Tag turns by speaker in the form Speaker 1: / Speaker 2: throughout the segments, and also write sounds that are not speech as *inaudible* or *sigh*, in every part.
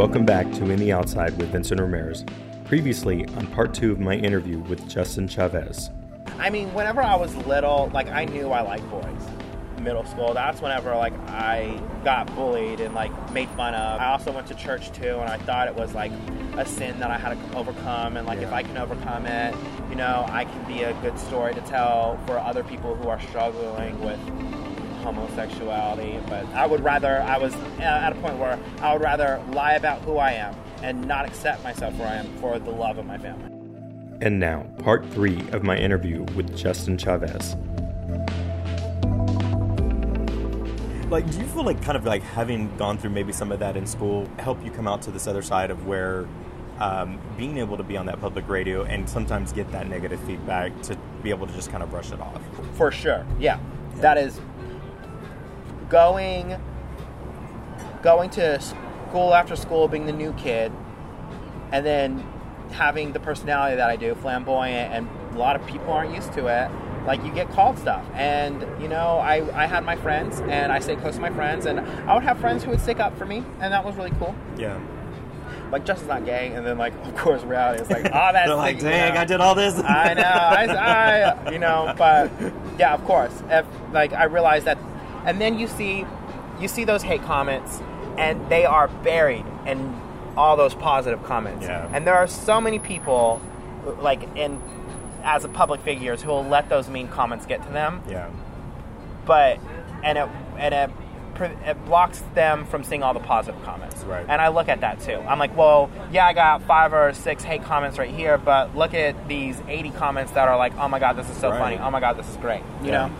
Speaker 1: Welcome back to In the Outside with Vincent Ramirez. Previously, on part two of my interview with Justin Chavez.
Speaker 2: I mean, whenever I was little, like I knew I liked boys. Middle school, that's whenever like I got bullied and like made fun of. I also went to church too, and I thought it was like a sin that I had to overcome, and like if I can overcome it, you know, I can be a good story to tell for other people who are struggling with homosexuality. But I would rather I was uh, at a point where I would rather lie about who I am and not accept myself where I am for the love of my family.
Speaker 1: And now, part three of my interview with Justin Chavez.
Speaker 3: Like, do you feel like kind of like having gone through maybe some of that in school help you come out to this other side of where um, being able to be on that public radio and sometimes get that negative feedback to be able to just kind of brush it off?
Speaker 2: For sure. Yeah. That is going going to school after school being the new kid and then having the personality that I do, flamboyant and a lot of people aren't used to it. Like you get called stuff. And you know, I, I had my friends and I stayed close to my friends and I would have friends who would stick up for me and that was really cool.
Speaker 3: Yeah.
Speaker 2: Like Justin's not gay and then like of course reality is like, oh *laughs* that's
Speaker 3: They're like,
Speaker 2: you know.
Speaker 3: dang, I did all this.
Speaker 2: I know, I, I, you know, but yeah, of course. If like I realized that, and then you see, you see those hate comments, and they are buried in all those positive comments.
Speaker 3: Yeah.
Speaker 2: And there are so many people, like in as a public figures, who will let those mean comments get to them,
Speaker 3: yeah.
Speaker 2: but and it and it. It blocks them from seeing all the positive comments,
Speaker 3: Right.
Speaker 2: and I look at that too. I'm like, well, yeah, I got five or six hate comments right here, but look at these 80 comments that are like, oh my god, this is so
Speaker 3: Right.
Speaker 2: funny. Oh my god, this is great. You
Speaker 3: Yeah.
Speaker 2: know.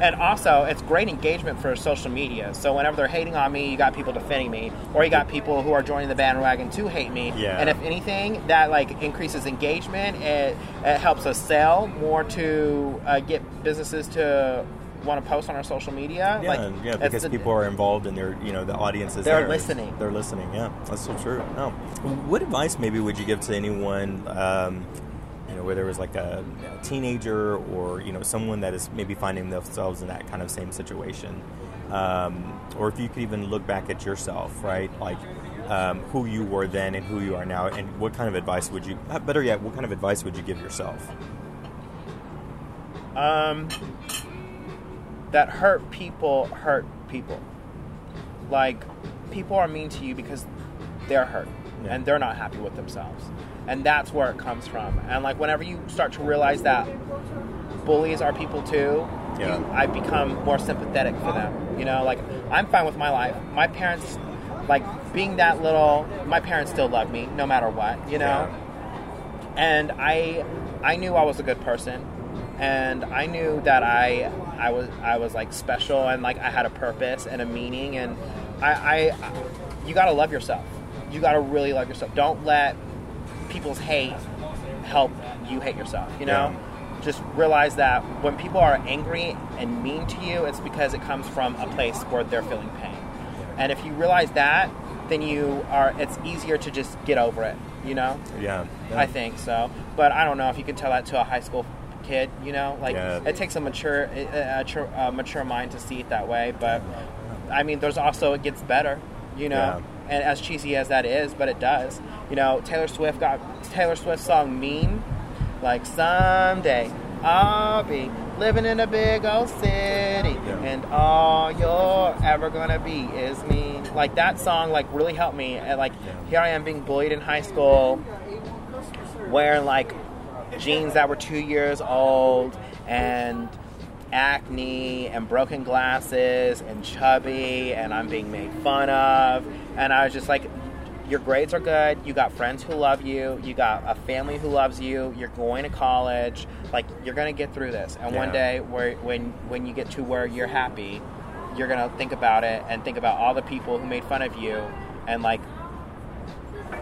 Speaker 2: And also, it's great engagement for social media. So whenever they're hating on me, you got people defending me, or you got people who are joining the bandwagon to hate me.
Speaker 3: Yeah.
Speaker 2: And if anything, that like increases engagement. It, it helps us sell more to uh, get businesses to want to post on our social media.
Speaker 3: Yeah,
Speaker 2: like,
Speaker 3: yeah, because
Speaker 2: the-
Speaker 3: people are involved and they're, you know, the audience is
Speaker 2: They're
Speaker 3: there.
Speaker 2: listening.
Speaker 3: They're listening. Yeah, that's so true. No, what advice maybe would you give to anyone, um, whether it was like a, a teenager or you know someone that is maybe finding themselves in that kind of same situation, um, or if you could even look back at yourself, right, like. Um, who you were then and who you are now, and what kind of advice would you? uh, Better yet, what kind of advice would you give yourself?
Speaker 2: um, that hurt people hurt people. Like people are mean to you because they're hurt
Speaker 3: Yeah.
Speaker 2: and they're not happy with themselves, and that's where it comes from. And like whenever you start to realize that bullies are people too,
Speaker 3: Yeah.
Speaker 2: you, I become more sympathetic for them. You know, like I'm fine with my life. My parents, like being that little, my parents still love me no matter what. You know and I I knew I was a good person and I knew that I I was I was like special and like I had a purpose and a meaning and I, I you gotta love yourself you gotta really love yourself don't let people's hate help you hate yourself you know just realize that when people are angry and mean to you it's because it comes from a place where they're feeling pain and if you realize that then you are it's easier to just get over it you know
Speaker 3: Yeah,
Speaker 2: I think so, but I don't know if you can tell that to a high school kid. You know, like
Speaker 3: Yeah.
Speaker 2: it takes a mature, a, a, a mature mind to see it that way. But I mean, there's also it gets better. You know,
Speaker 3: Yeah.
Speaker 2: and as cheesy as that is, but it does. You know, Taylor Swift got Taylor Swift's song "Mean." Like someday I'll be living in a big old city, and all you're ever gonna be is me. Like that song, like really helped me. And like here I am being bullied in high school, wearing like jeans that were two years old and acne and broken glasses and chubby and I'm being made fun of. And I was just like your grades are good. You got friends who love you. You got a family who loves you. You're going to college. Like you're gonna get through this. And one day where when when you get to where you're happy you're gonna think about it and think about all the people who made fun of you and like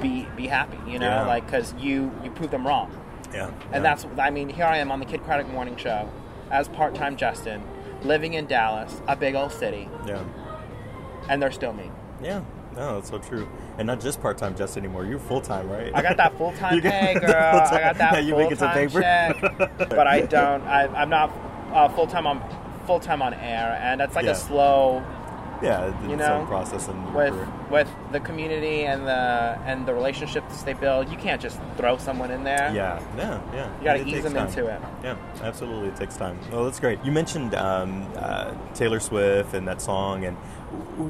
Speaker 2: be be happy you know?
Speaker 3: Yeah.
Speaker 2: like because you you proved them wrong.
Speaker 3: Yeah,
Speaker 2: and
Speaker 3: yeah.
Speaker 2: that's I mean here I am on the Kidd Kraddick Morning Show as part-time Justin living in Dallas a big old city
Speaker 3: yeah.
Speaker 2: and they're still me
Speaker 3: Yeah, no, that's so true. And not just part time just anymore. You're full time, right?
Speaker 2: I got that *laughs* full-time
Speaker 3: You got
Speaker 2: pay girl I got that
Speaker 3: yeah, you
Speaker 2: full-time check *laughs* but I don't I, I'm not uh, full-time on full-time on air and it's like
Speaker 3: Yeah.
Speaker 2: a slow
Speaker 3: yeah, it's
Speaker 2: You know,
Speaker 3: process and
Speaker 2: with with the community and the and the relationships they build. You can't just throw someone in there.
Speaker 3: Yeah, yeah, yeah.
Speaker 2: You gotta ease them
Speaker 3: time.
Speaker 2: into it.
Speaker 3: Yeah, absolutely. It takes time. Well, that's great. You mentioned um, uh, Taylor Swift and that song, and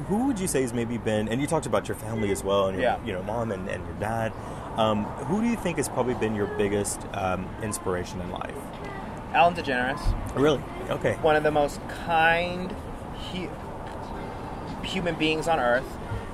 Speaker 3: who would you say has maybe been? And you talked about your family as well, and your
Speaker 2: Yeah.
Speaker 3: you know mom and, and your dad. Um, who do you think has probably been your biggest um, inspiration in life?
Speaker 2: Ellen DeGeneres,
Speaker 3: Really? Okay.
Speaker 2: one of the most kind hu- human beings on earth,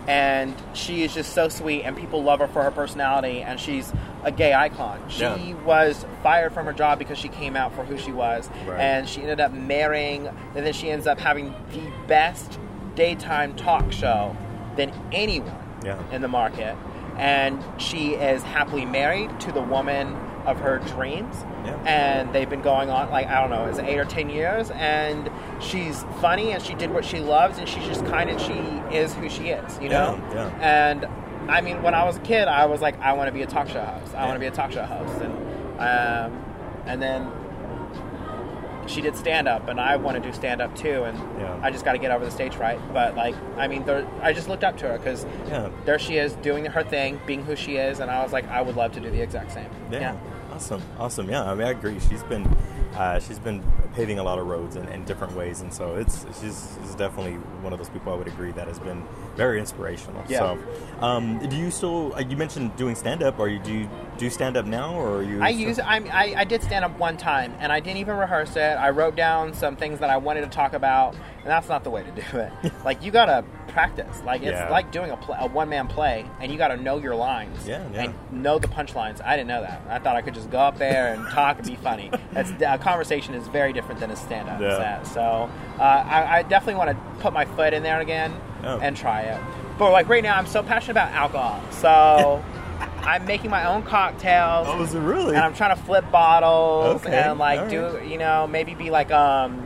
Speaker 2: and she is just so sweet, and people love her for her personality, and she's a gay icon. She
Speaker 3: Yeah.
Speaker 2: was fired from her job because she came out for who she was,
Speaker 3: Right.
Speaker 2: and she ended up marrying, and then she ends up having the best daytime talk show than anyone
Speaker 3: Yeah.
Speaker 2: in the market. And she is happily married to the woman of her dreams.
Speaker 3: Yeah.
Speaker 2: And they've been going on, like, I don't know, it's eight or ten years. And she's funny and she did what she loves and she's just kind and she is who she is, you know?
Speaker 3: Yeah, yeah.
Speaker 2: And I mean, when I was a kid, I was like, I want to be a talk show host. I
Speaker 3: Yeah.
Speaker 2: want to be a talk show host. And, um, and then she did stand up, and I want to do stand up too. And
Speaker 3: Yeah.
Speaker 2: I just got to get over the stage fright. But like, I mean, there, I just looked up to her because
Speaker 3: Yeah.
Speaker 2: there she is doing her thing, being who she is, and I was like, I would love to do the exact same.
Speaker 3: Yeah. Awesome. Awesome. Yeah. I mean, I agree. She's been uh, she's been paving a lot of roads in, in different ways, and so it's she's, she's definitely one of those people I would agree that has been very inspirational.
Speaker 2: Yeah.
Speaker 3: So, um, do you still? uh, You mentioned doing stand up. Are you do you do stand up now, or are you?
Speaker 2: I use I, I I did stand up one time, and I didn't even rehearse it. I wrote down some things that I wanted to talk about, and that's not the way to do it. *laughs* like you gotta practice. Like it's
Speaker 3: Yeah.
Speaker 2: like doing a, play, a one man play, and you gotta know your lines.
Speaker 3: Yeah, yeah.
Speaker 2: And know the punchlines. I didn't know that. I thought I could just go up there and talk and be funny. That's a conversation is very different than a stand up
Speaker 3: Yeah.
Speaker 2: set. So uh, I, I definitely want to put my foot in there again
Speaker 3: Oh.
Speaker 2: and try it. But like right now, I'm so passionate about alcohol, so. *laughs* I'm making my own cocktails
Speaker 3: Oh, is it really?
Speaker 2: and I'm trying to flip bottles
Speaker 3: Okay,
Speaker 2: and like
Speaker 3: all
Speaker 2: do you know maybe be like um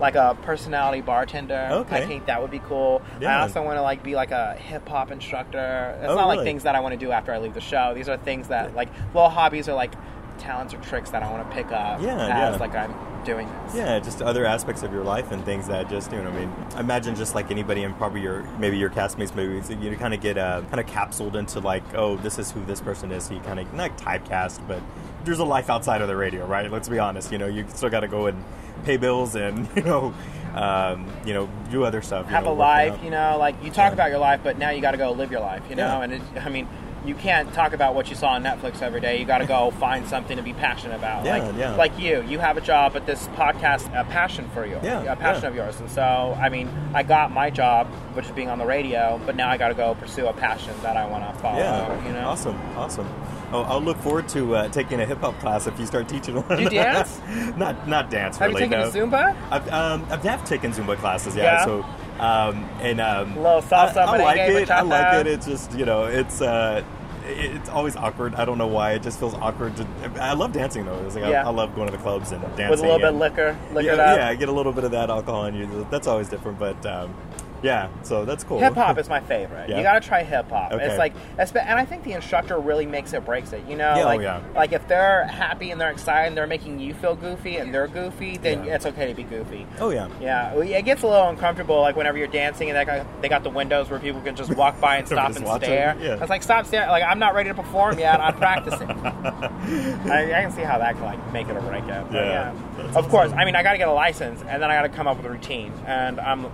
Speaker 2: like a personality bartender.
Speaker 3: Okay.
Speaker 2: I think that would be cool.
Speaker 3: Yeah.
Speaker 2: I also want to like be like a hip hop instructor. It's
Speaker 3: Oh,
Speaker 2: not like things that I want to do after I leave the show. These are things that like little hobbies are like talents or tricks that I want to pick up
Speaker 3: Yeah,
Speaker 2: as
Speaker 3: yeah.
Speaker 2: like I'm doing this.
Speaker 3: Yeah, just other aspects of your life and things that just you know. I mean, imagine just like anybody and probably your maybe your castmates, maybe you kind of get uh, kind of capsuled into like, oh, this is who this person is. So you kind of not typecast, but there's a life outside of the radio, right? Let's be honest. You know, you still got to go and pay bills and *laughs* you know, um, you know, do other stuff. you
Speaker 2: have
Speaker 3: know,
Speaker 2: a life,
Speaker 3: out.
Speaker 2: you know, like you talk
Speaker 3: Yeah.
Speaker 2: about your life, but now you got to go live your life, you know.
Speaker 3: Yeah.
Speaker 2: And it, I mean, you can't talk about what you saw on Netflix every day. You got to go *laughs* find something to be passionate about.
Speaker 3: Yeah,
Speaker 2: like,
Speaker 3: yeah.
Speaker 2: like you, you have a job, but this podcast a passion for you,
Speaker 3: Yeah,
Speaker 2: a passion
Speaker 3: yeah.
Speaker 2: of yours. And so, I mean, I got my job, which is being on the radio, but now I got to go pursue a passion that I want to follow.
Speaker 3: Yeah,
Speaker 2: you know.
Speaker 3: awesome, awesome. Oh, I'll look forward to uh, taking a hip hop class if you start teaching one.
Speaker 2: Do you dance? *laughs*
Speaker 3: not not dance. Really.
Speaker 2: Have you taken
Speaker 3: no.
Speaker 2: Zumba?
Speaker 3: I've, um, I've have taken Zumba classes, yeah.
Speaker 2: Yeah?
Speaker 3: So, um, and um,
Speaker 2: A little salsa,
Speaker 3: I, I like it. I like it. It's just you know, it's uh, it's always awkward. I don't know why. It just feels awkward. To, I love dancing though. It's like I-
Speaker 2: Yeah.
Speaker 3: I, love going to the clubs and dancing
Speaker 2: With a little bit of liquor, liquor
Speaker 3: yeah, yeah, I get a little bit of that alcohol in you. That's always different, but um, yeah. So that's cool.
Speaker 2: Hip hop is my favorite.
Speaker 3: Yeah?
Speaker 2: You got to try hip hop.
Speaker 3: Okay.
Speaker 2: It's like, and I think the instructor really makes it breaks it. You know,
Speaker 3: Yeah, oh,
Speaker 2: like,
Speaker 3: yeah.
Speaker 2: like if they're happy and they're excited and they're making you feel goofy and they're goofy, then
Speaker 3: Yeah.
Speaker 2: it's okay to be goofy.
Speaker 3: oh yeah.
Speaker 2: Yeah, it gets a little uncomfortable, like whenever you're dancing and they got, they got the windows where people can just walk by and *laughs* stop and stare.
Speaker 3: yeah.
Speaker 2: It's like stop staring. Like I'm not ready to perform yet. I'm practicing. *laughs* I, I can see how that can like make it or break it.
Speaker 3: Yeah,
Speaker 2: of course. I mean, I got to get a license and then I got to come up with a routine, and I'm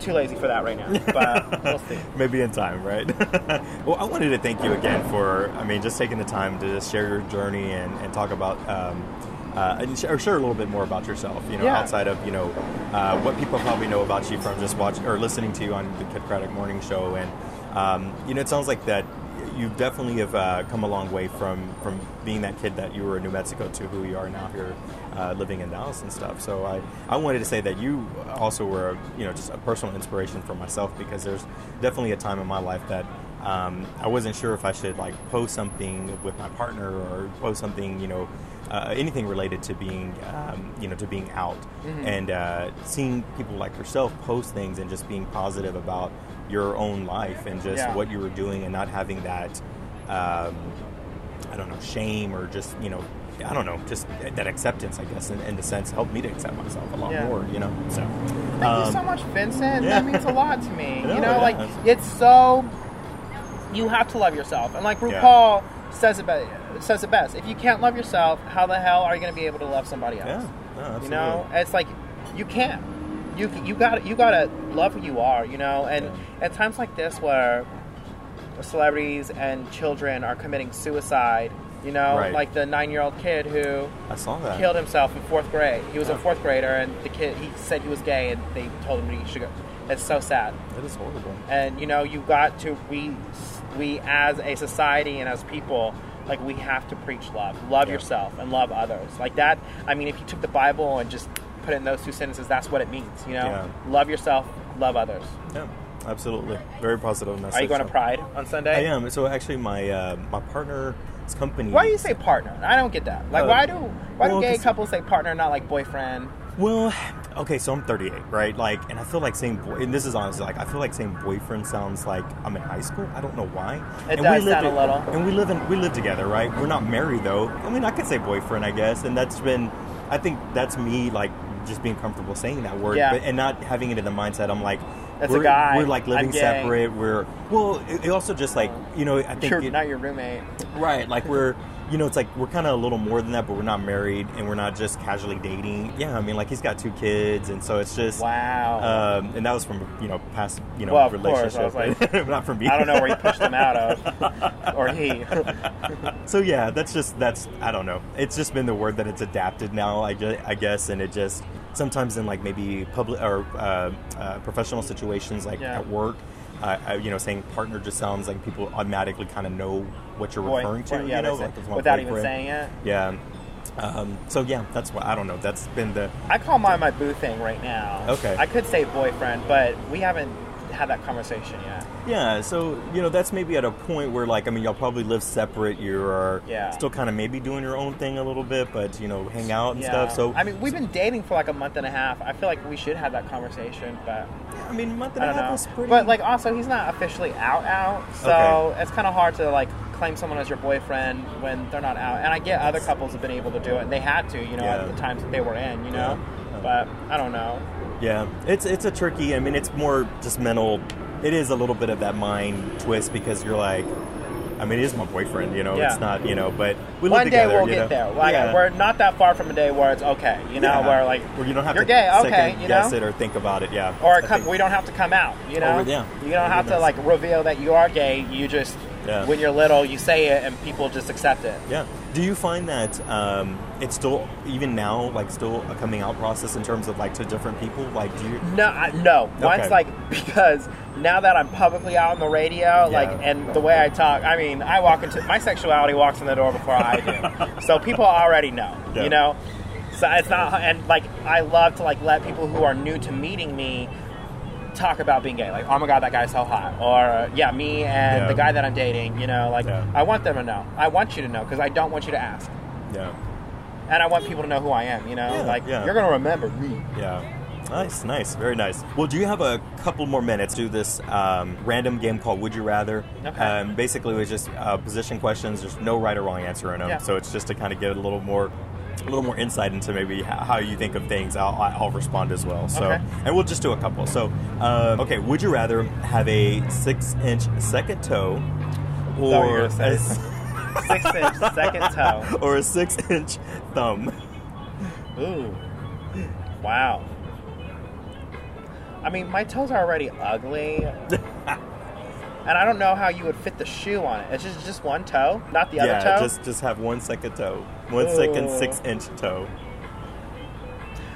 Speaker 2: too lazy for that right now. But *laughs* we'll see.
Speaker 3: Maybe in time, right? *laughs* well, I wanted to thank you again for, I mean, just taking the time to just share your journey and, and talk about, um, uh, and share, share a little bit more about yourself, you know,
Speaker 2: Yeah.
Speaker 3: outside of, you know, uh, what people probably know about you from just watching or listening to you on the Kidd Kraddick Morning Show. And, um, you know, it sounds like that you definitely have uh, come a long way from, from being that kid that you were in New Mexico to who you are now here uh, living in Dallas and stuff. So I, I wanted to say that you also were, you know, just a personal inspiration for myself because there's definitely a time in my life that um, I wasn't sure if I should like post something with my partner or post something, you know, uh, anything related to being, um, you know, to being out, and uh, seeing people like yourself post things and just being positive about your own life and just
Speaker 2: Yeah.
Speaker 3: what you were doing and not having that. Um, I don't know, shame or just you know, I don't know, just that acceptance, I guess, in, in the sense, helped me to accept myself a lot
Speaker 2: Yeah.
Speaker 3: more, you know. So,
Speaker 2: Thank
Speaker 3: um,
Speaker 2: you so much, Vincent.
Speaker 3: yeah.
Speaker 2: That means a lot to me. *laughs*
Speaker 3: No,
Speaker 2: you know, like it's so you have to love yourself, and like. RuPaul says it be- says it best. If you can't love yourself, how the hell are you going to be able to love somebody else?
Speaker 3: No.
Speaker 2: You know, it's like you can't. You you got you got to love who you are. You know, and
Speaker 3: Yeah.
Speaker 2: at times like this where celebrities and children are committing suicide. You know,
Speaker 3: Right.
Speaker 2: like the nine-year-old kid who
Speaker 3: I saw that.
Speaker 2: killed himself in fourth grade. He was a fourth grader, and the kid he said he was gay, and they told him he should go. It's so sad.
Speaker 3: It is horrible.
Speaker 2: And you know, you got to we we as a society and as people, like we have to preach love, love
Speaker 3: Yeah.
Speaker 2: yourself, and love others. Like that. I mean, if you took the Bible and just put it in those two sentences, that's what it means. You know,
Speaker 3: Yeah.
Speaker 2: love yourself, love others.
Speaker 3: Yeah, absolutely. Very positive message.
Speaker 2: Are you going to Pride on Sunday?
Speaker 3: I am. So actually, my uh, my partner's company.
Speaker 2: Why do you say partner? I don't get that. Like,
Speaker 3: Uh,
Speaker 2: why do why
Speaker 3: well,
Speaker 2: do gay couples say partner, not like boyfriend?
Speaker 3: Well, okay, so I'm 38, right? Like, and I feel like saying boy, and this is honestly like I feel like saying boyfriend sounds like I'm in high school. I don't know why.
Speaker 2: It
Speaker 3: and
Speaker 2: does
Speaker 3: we live
Speaker 2: sound a little.
Speaker 3: And we live in we live together, right? We're not married though. I mean, I could say boyfriend, I guess, and that's been. I think that's me like just being comfortable saying that word,
Speaker 2: Yeah.
Speaker 3: but, and not having it in the mindset. I'm like.
Speaker 2: That's
Speaker 3: we're,
Speaker 2: guy.
Speaker 3: We're like living separate. We're well. It, it also just like you know. I think
Speaker 2: You're
Speaker 3: it-
Speaker 2: not your roommate.
Speaker 3: Right, like we're, you know, it's like we're kind of a little more than that, but we're not married and we're not just casually dating. Yeah, I mean, like he's got two kids, and so it's just,
Speaker 2: Wow.
Speaker 3: um, and that was from you know past you know
Speaker 2: Well, of course,
Speaker 3: relationship,
Speaker 2: I was like- *laughs*
Speaker 3: not from me.
Speaker 2: I don't know where he pushed them out of, *laughs* or he. *laughs*
Speaker 3: so yeah, that's just that's I don't know. It's just been the word that it's adapted now, I guess, I guess and it just sometimes in like maybe public or uh, uh, professional situations, like
Speaker 2: Yeah.
Speaker 3: at work. Uh, you know, saying partner just sounds like people automatically kind of know what you're
Speaker 2: Boy-
Speaker 3: referring to.
Speaker 2: yeah,
Speaker 3: you know, like,
Speaker 2: without even saying it.
Speaker 3: Yeah. Um, so yeah, that's what I don't know. That's been the
Speaker 2: I call mine my boo thing right now.
Speaker 3: Okay.
Speaker 2: I could say boyfriend, but we haven't had that conversation yet.
Speaker 3: yeah. So you know, that's maybe at a point where like I mean, y'all probably live separate. You're
Speaker 2: Yeah.
Speaker 3: still kind of maybe doing your own thing a little bit, but you know, hang out and
Speaker 2: yeah.
Speaker 3: stuff. So
Speaker 2: I mean, we've been dating for like a month and a half. I feel like we should have that conversation, but
Speaker 3: I mean, a month and a half is pretty.
Speaker 2: But like, also, he's not officially out out, so
Speaker 3: Okay.
Speaker 2: it's kind of hard to like claim someone as your boyfriend when they're not out. And I get other couples have been able to do it, and they had to, you know,
Speaker 3: Yeah.
Speaker 2: at the times that they were in, you know.
Speaker 3: Yeah.
Speaker 2: But I don't know.
Speaker 3: Yeah, it's it's a tricky. I mean, it's more just mental. It is a little bit of that mind twist because you're like. I mean, he is my boyfriend, you know.
Speaker 2: Yeah.
Speaker 3: It's not, you know, but we live
Speaker 2: One day
Speaker 3: together,
Speaker 2: we'll get
Speaker 3: know?
Speaker 2: there. Like
Speaker 3: Yeah.
Speaker 2: we're not that far from a day where it's okay, you know,
Speaker 3: Yeah.
Speaker 2: where like
Speaker 3: where you don't have
Speaker 2: you're
Speaker 3: to
Speaker 2: gay, okay, you know?
Speaker 3: guess it or think about it. Yeah,
Speaker 2: or come, we don't have to come out, you oh, know.
Speaker 3: Or, yeah.
Speaker 2: You don't oh, have to like reveal that you are gay. You just when you're little, you say it, and people just accept it.
Speaker 3: Yeah. Do you find that um, it's still even now like still a coming out process in terms of like to different people? Like, do you?
Speaker 2: No, I, no. Mine's
Speaker 3: Okay.
Speaker 2: like *laughs* because now that I'm publicly out on the radio, like, and the way I talk, I mean, I walk into my sexuality walks in the door before I do, so people already know,
Speaker 3: Yeah.
Speaker 2: you know. So it's not, and like I love to like let people who are new to meeting me talk about being gay, like, oh my god, that guy's so hot, or yeah, me and
Speaker 3: Yeah.
Speaker 2: the guy that I'm dating, you know, like
Speaker 3: Yeah.
Speaker 2: I want them to know. I want you to know because I don't want you to ask,
Speaker 3: Yeah.
Speaker 2: and I want people to know who I am. You know,
Speaker 3: Yeah,
Speaker 2: like you're gonna remember me.
Speaker 3: Yeah. Nice, nice, very nice. Well, do you have a couple more minutes to do this um, random game called Would You Rather?
Speaker 2: Okay.
Speaker 3: Um, basically, it's just uh, position questions. There's no right or wrong answer in them, so it's just to kind of get a little more, a little more insight into maybe how you think of things. I'll, I'll respond as well. So,
Speaker 2: Okay.
Speaker 3: and we'll just do a couple. So, um, okay, would you rather have a six-inch second toe,
Speaker 2: Thought you were
Speaker 3: or a,
Speaker 2: Six inch second toe. *laughs*
Speaker 3: or a six-inch thumb?
Speaker 2: Ooh. Wow. I mean, my toes are already ugly. *laughs* and I don't know how you would fit the shoe on it. It's just just one toe, not the
Speaker 3: yeah,
Speaker 2: other toe.
Speaker 3: just just have one second toe, one second
Speaker 2: oh.
Speaker 3: six-inch toe.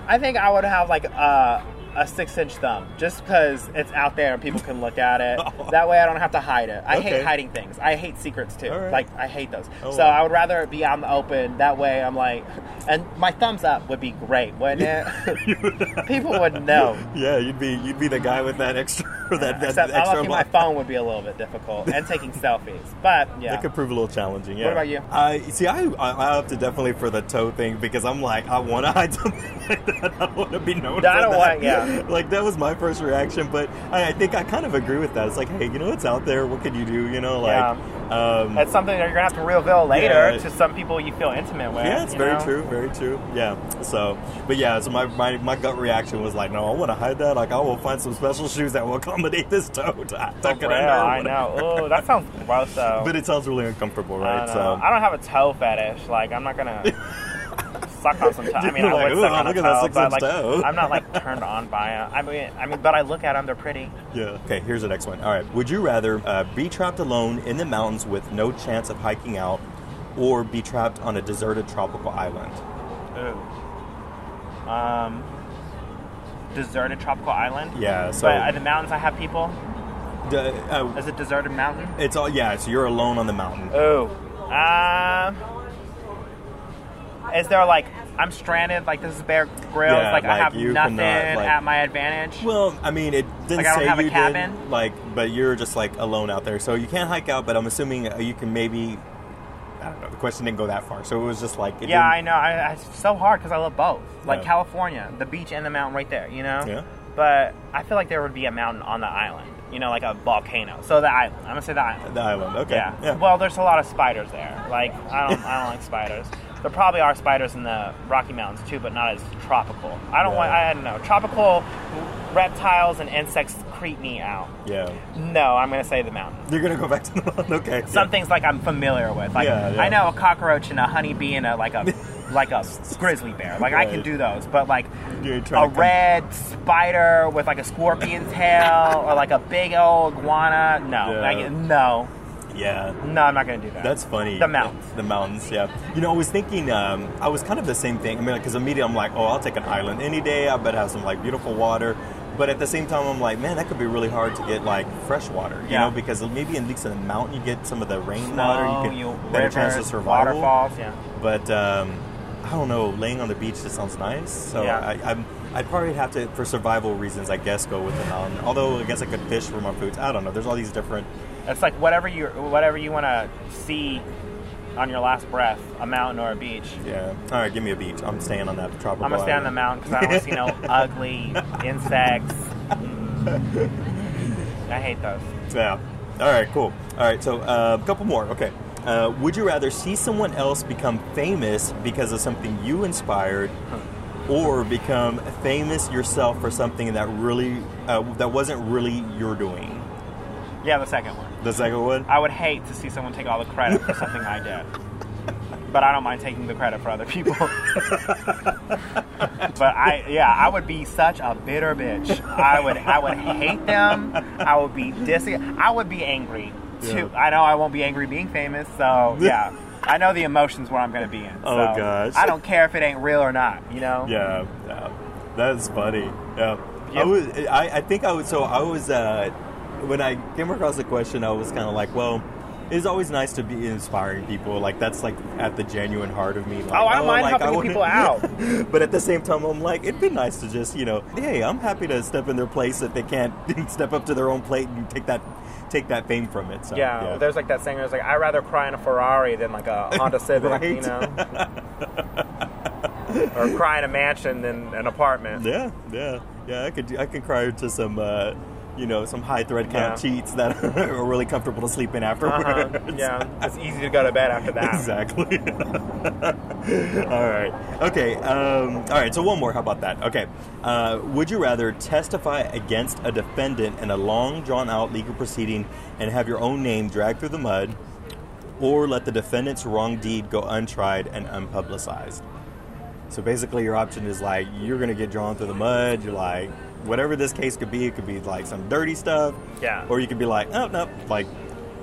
Speaker 2: I think I would have like a, a six inch thumb, just because it's out there and people can look at it. *laughs* that way, I don't have to hide it. I
Speaker 3: Okay.
Speaker 2: hate hiding things. I hate secrets too.
Speaker 3: Right.
Speaker 2: Like I hate those.
Speaker 3: Oh,
Speaker 2: so
Speaker 3: wow.
Speaker 2: I would rather be out in the open. That way, I'm like, *laughs* and my thumbs up would be great, wouldn't it? *laughs* people would know.
Speaker 3: Yeah, you'd be you'd be the guy with that extra that, that
Speaker 2: Except
Speaker 3: extra
Speaker 2: my phone would be a little bit difficult and taking selfies. But yeah,
Speaker 3: That could prove a little challenging. Yeah.
Speaker 2: What about you?
Speaker 3: I see. I I I opted definitely for the toe thing because I'm like I want to hide something like that. I don't want to be known.
Speaker 2: I don't
Speaker 3: that.
Speaker 2: want- yeah. *laughs*
Speaker 3: like that was my first reaction, but I, I think I kind of agree with that. It's like, hey, you know what's out there? What can you do? You know, like, um,
Speaker 2: That's something that you're gonna have to reveal later
Speaker 3: Yeah.
Speaker 2: to some people you feel intimate with.
Speaker 3: yeah, it's very
Speaker 2: know?
Speaker 3: true, very true. Yeah. So, but yeah, so my, my, my gut reaction was like, no, I want to hide that. Like, I will find some special shoes that will accommodate this *laughs* toe.
Speaker 2: For
Speaker 3: it
Speaker 2: real, I know. *laughs* Oh, that sounds gross though.
Speaker 3: But it sounds really uncomfortable, right?
Speaker 2: don't
Speaker 3: So.
Speaker 2: I don't have a toe fetish. Like I'm not gonna suck on some toe. I mean, I
Speaker 3: Like,
Speaker 2: would suck on a
Speaker 3: look at that
Speaker 2: but like. I'm not like turned on by it. I mean, I mean, but I look at them; they're pretty.
Speaker 3: Yeah. Okay, here's the next one. All right. Would you rather uh, be trapped alone in the mountains with no chance of hiking out, or be trapped on a deserted tropical island?
Speaker 2: Ooh. Um, deserted tropical island.
Speaker 3: Yeah. So
Speaker 2: but in the mountains, I have people.
Speaker 3: uh,
Speaker 2: Is it deserted mountain?
Speaker 3: it's all yeah. So you're alone on the mountain.
Speaker 2: Oh. Um. Is there like I'm stranded? Like this is Bear Grylls.
Speaker 3: Yeah,
Speaker 2: like, I have nothing
Speaker 3: cannot, like-
Speaker 2: at my advantage.
Speaker 3: Well, I mean, it didn't
Speaker 2: Like, I don't
Speaker 3: say
Speaker 2: have a
Speaker 3: you
Speaker 2: cabin?
Speaker 3: did. Like, but you're just like alone out there, so you can't hike out. But I'm assuming uh, you can maybe. I don't know. The question didn't go that far, so it was just like
Speaker 2: yeah, I know. I, I, it's so hard because I love both. Like
Speaker 3: Yeah.
Speaker 2: California, the beach and the mountain right there. You know.
Speaker 3: Yeah.
Speaker 2: But I feel like there would be a mountain on the island. You know, like a volcano. So the island. I'm gonna say the island.
Speaker 3: the island. Okay.
Speaker 2: Yeah.
Speaker 3: Yeah.
Speaker 2: Well, there's a lot of spiders there. Like I don't, I don't like spiders. There probably are spiders in the Rocky Mountains too, but not as tropical. I don't
Speaker 3: Yeah.
Speaker 2: want. I don't know. Tropical reptiles and insects creep me out.
Speaker 3: yeah.
Speaker 2: No, I'm gonna say the mountain.
Speaker 3: You're gonna go back to the island. *laughs* Okay.
Speaker 2: Some things like I'm familiar with. Like
Speaker 3: Yeah, yeah.
Speaker 2: I know a cockroach and a honeybee and a like a *laughs* like a grizzly bear. Like I can do those. But like a
Speaker 3: to come-
Speaker 2: red spider with like a scorpion tail or like a big old iguana. No,
Speaker 3: Yeah.
Speaker 2: like, no,
Speaker 3: Yeah.
Speaker 2: no. I'm not gonna do that.
Speaker 3: That's funny.
Speaker 2: The mountains.
Speaker 3: The mountains, yeah. You know, I was thinking, um, I was kind of the same thing. I mean, because immediately I'm like, oh, I'll take an island any day. I bet have some like beautiful water. But at the same time, I'm like, man, that could be really hard to get like fresh water. You
Speaker 2: Yeah.
Speaker 3: know, because maybe at least in the mountain you get some of the rainwater.
Speaker 2: Snow,
Speaker 3: you
Speaker 2: you,
Speaker 3: can better chance of
Speaker 2: rivers,
Speaker 3: survival.
Speaker 2: waterfalls. Yeah.
Speaker 3: But um, I don't know. Laying on the beach just sounds nice. So
Speaker 2: Yeah.
Speaker 3: I, I'm. I'd probably have to, for survival reasons, I guess, go with the mountain. Although I guess I could fish for my foods. I don't know. There's all these different.
Speaker 2: It's like whatever you whatever you want to see on your last breath, a mountain or a beach.
Speaker 3: Yeah. All right, give me a beach. I'm staying on that tropical.
Speaker 2: I'm gonna stay on the mountain because I don't want to see no *laughs* ugly insects. *laughs* I hate those.
Speaker 3: Yeah. All right. Cool. All right. So uh, a couple more. Okay. Uh, would you rather see someone else become famous because of something you inspired, or become famous yourself for something that really uh, that wasn't really your doing?
Speaker 2: Yeah, the second one.
Speaker 3: The second one.
Speaker 2: I would hate to see someone take all the credit for something I did. *laughs* But I don't mind taking the credit for other people. but I, yeah, I would be such a bitter bitch. I would, I would hate them. I would be dis. I would be angry too.
Speaker 3: Yeah.
Speaker 2: I know I won't be angry being famous. So *laughs* yeah, I know the emotions where I'm going to be in.
Speaker 3: Oh,
Speaker 2: so
Speaker 3: gosh.
Speaker 2: I don't care if it ain't real or not. You know.
Speaker 3: Yeah, yeah, that's funny. Yeah, I
Speaker 2: Yep.
Speaker 3: was. I, I think I was. So I was. Uh, when I came across the question, I was kind of like, well. It's always nice to be inspiring people. Like that's like at the genuine heart of me. Like,
Speaker 2: Oh, I don't mind
Speaker 3: like,
Speaker 2: helping people *laughs* out.
Speaker 3: but at the same time, I'm like, it'd be nice to just, you know, hey, I'm happy to step in their place if they can't *laughs* step up to their own plate and take that, take that fame from it. So,
Speaker 2: Yeah, there's like that saying. There's like, I'd rather cry in a Ferrari than like a Honda *laughs* Civic, you know, or cry in a mansion than an apartment.
Speaker 3: Yeah, yeah, yeah. I could I can cry to some uh, you know some high thread count
Speaker 2: Yeah.
Speaker 3: cheats that *laughs* are really comfortable to sleep in afterwards.
Speaker 2: Uh-huh. Yeah, it's easy to go to bed after *laughs* that.
Speaker 3: exactly. *laughs* all right. Okay. Um, all right. So one more. How about that? Okay. Uh, would you rather testify against a defendant in a long, drawn-out legal proceeding and have your own name dragged through the mud, or let the defendant's wrong deed go untried and unpublicized? So basically, your option is like you're going to get drawn through the mud. You're like, whatever this case could be, it could be like some dirty stuff.
Speaker 2: Yeah.
Speaker 3: Or you could be like, oh, no, like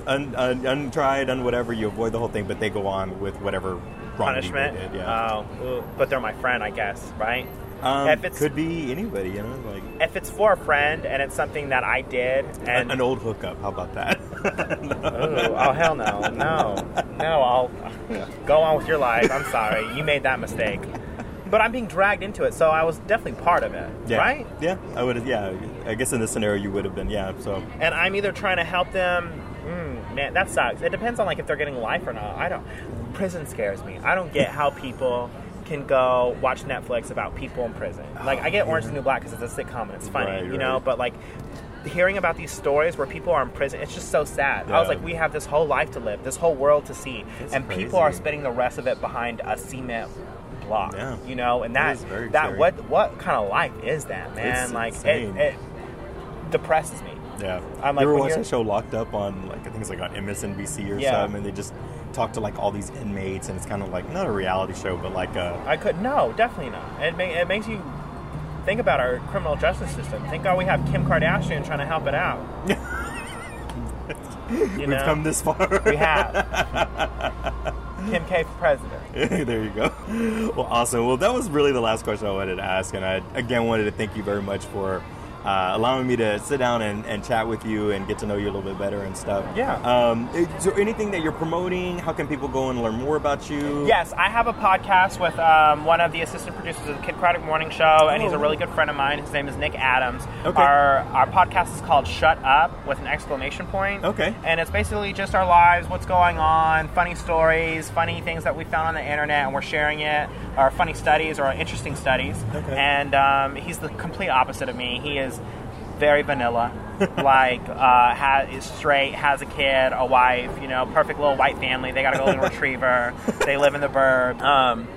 Speaker 3: un, un, untried, un whatever. You avoid the whole thing, but they go on with whatever wrong
Speaker 2: Punishment.
Speaker 3: did. Yeah.
Speaker 2: Oh, but they're my friend, I guess, right?
Speaker 3: um,
Speaker 2: if it's
Speaker 3: could be anybody, you know, like
Speaker 2: if it's for a friend and it's something that I did, and
Speaker 3: an, old hookup. How about that? *laughs*
Speaker 2: Ooh, oh hell no, no, no! I'll go on with your life. I'm sorry, you made that mistake. But I'm being dragged into it, so I was definitely part of it,
Speaker 3: yeah.
Speaker 2: right?
Speaker 3: Yeah, I would. Yeah, I guess in this scenario you would have been. Yeah. So
Speaker 2: And I'm either trying to help them. Mm, man, that sucks. It depends on like if they're getting life or not. I don't. Prison scares me. I don't get how people can go watch Netflix about people in prison. Like I get Orange is the New Black because it's a sitcom and it's funny,
Speaker 3: Right,
Speaker 2: you know.
Speaker 3: right.
Speaker 2: But like hearing about these stories where people are in prison, it's just so sad. I was like, we have this whole life to live, this whole world to see, and people are spending the rest of it behind a cement block.
Speaker 3: Yeah.
Speaker 2: You know, and
Speaker 3: That
Speaker 2: that
Speaker 3: is very
Speaker 2: that
Speaker 3: scary.
Speaker 2: what what kind of life is that, man?
Speaker 3: It's
Speaker 2: like it, it depresses me.
Speaker 3: Yeah.
Speaker 2: I'm
Speaker 3: you
Speaker 2: like,
Speaker 3: ever
Speaker 2: when
Speaker 3: watch that show Locked Up on like I think it's like on MSNBC or
Speaker 2: Yeah.
Speaker 3: something, and they just talk to like all these inmates, and it's kind of like not a reality show, but like a
Speaker 2: I could no, definitely not. It, it makes you think about our criminal justice system. Thank God we have Kim Kardashian trying to help it out. *laughs* you
Speaker 3: we've
Speaker 2: know,
Speaker 3: come this far.
Speaker 2: we have *laughs* Kim K for president. *laughs*
Speaker 3: there you go. Well, awesome. Well, that was really the last question I wanted to ask, and I again wanted to thank you very much for uh, allowing me to sit down and, and chat with you and get to know you a little bit better and stuff.
Speaker 2: Yeah.
Speaker 3: Um, is there anything that you're promoting? How can people go and learn more about you?
Speaker 2: Yes, I have a podcast with um, one of the assistant producers of the Kidd Kraddick Morning Show, and he's a really good friend of mine. His name is Nick Adams.
Speaker 3: Okay.
Speaker 2: Our our podcast is called Shut Up with an exclamation point.
Speaker 3: Okay.
Speaker 2: And it's basically just our lives, what's going on, funny stories, funny things that we found on the internet, and we're sharing it, our funny studies or interesting studies.
Speaker 3: Okay.
Speaker 2: And um, he's the complete opposite of me. He is very vanilla. *laughs* like uh, has, straight, has a kid, a wife, you know, perfect little white family. They got a golden *laughs* retriever. They live in the burbs. Um,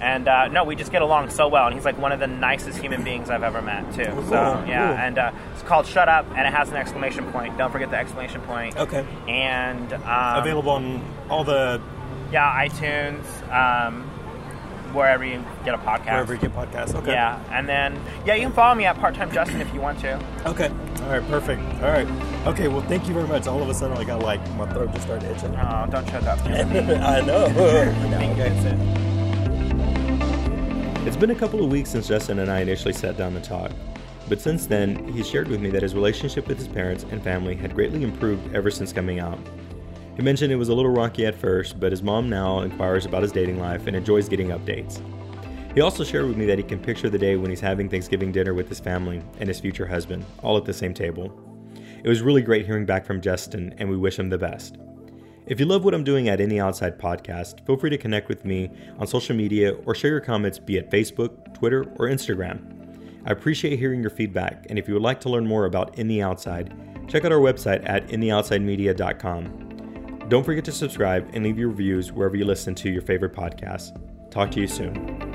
Speaker 2: and uh, no, we just get along so well. And he's like one of the nicest human *laughs* beings I've ever met too. So yeah,
Speaker 3: cool.
Speaker 2: and uh, it's called Shut Up, and it has an exclamation point. Don't forget the exclamation point.
Speaker 3: Okay.
Speaker 2: And um,
Speaker 3: Available on all the
Speaker 2: yeah, iTunes, um, wherever you get a podcast.
Speaker 3: wherever you get podcasts. Okay.
Speaker 2: Yeah, and then yeah, you can follow me at Part Time Justin if you want to.
Speaker 3: Okay. All right. Perfect. All right. Okay. Well, thank you very much. All of a sudden, I got like my throat just started itching.
Speaker 2: Oh, don't choke up. *laughs*
Speaker 3: I know. *laughs*
Speaker 2: Thank you.
Speaker 3: okay.
Speaker 1: It's been a couple of weeks since Justin and I initially sat down to talk, but since then, he shared with me that his relationship with his parents and family had greatly improved ever since coming out. He mentioned it was a little rocky at first, but his mom now inquires about his dating life and enjoys getting updates. He also shared with me that he can picture the day when he's having Thanksgiving dinner with his family and his future husband, all at the same table. It was really great hearing back from Justin, and we wish him the best. If you love what I'm doing at In the Outside Podcast, feel free to connect with me on social media or share your comments be it Facebook, Twitter, or Instagram. I appreciate hearing your feedback, and if you would like to learn more about In the Outside, check out our website at intheoutsidemedia.com. Don't forget to subscribe and leave your reviews wherever you listen to your favorite podcasts. Talk to you soon.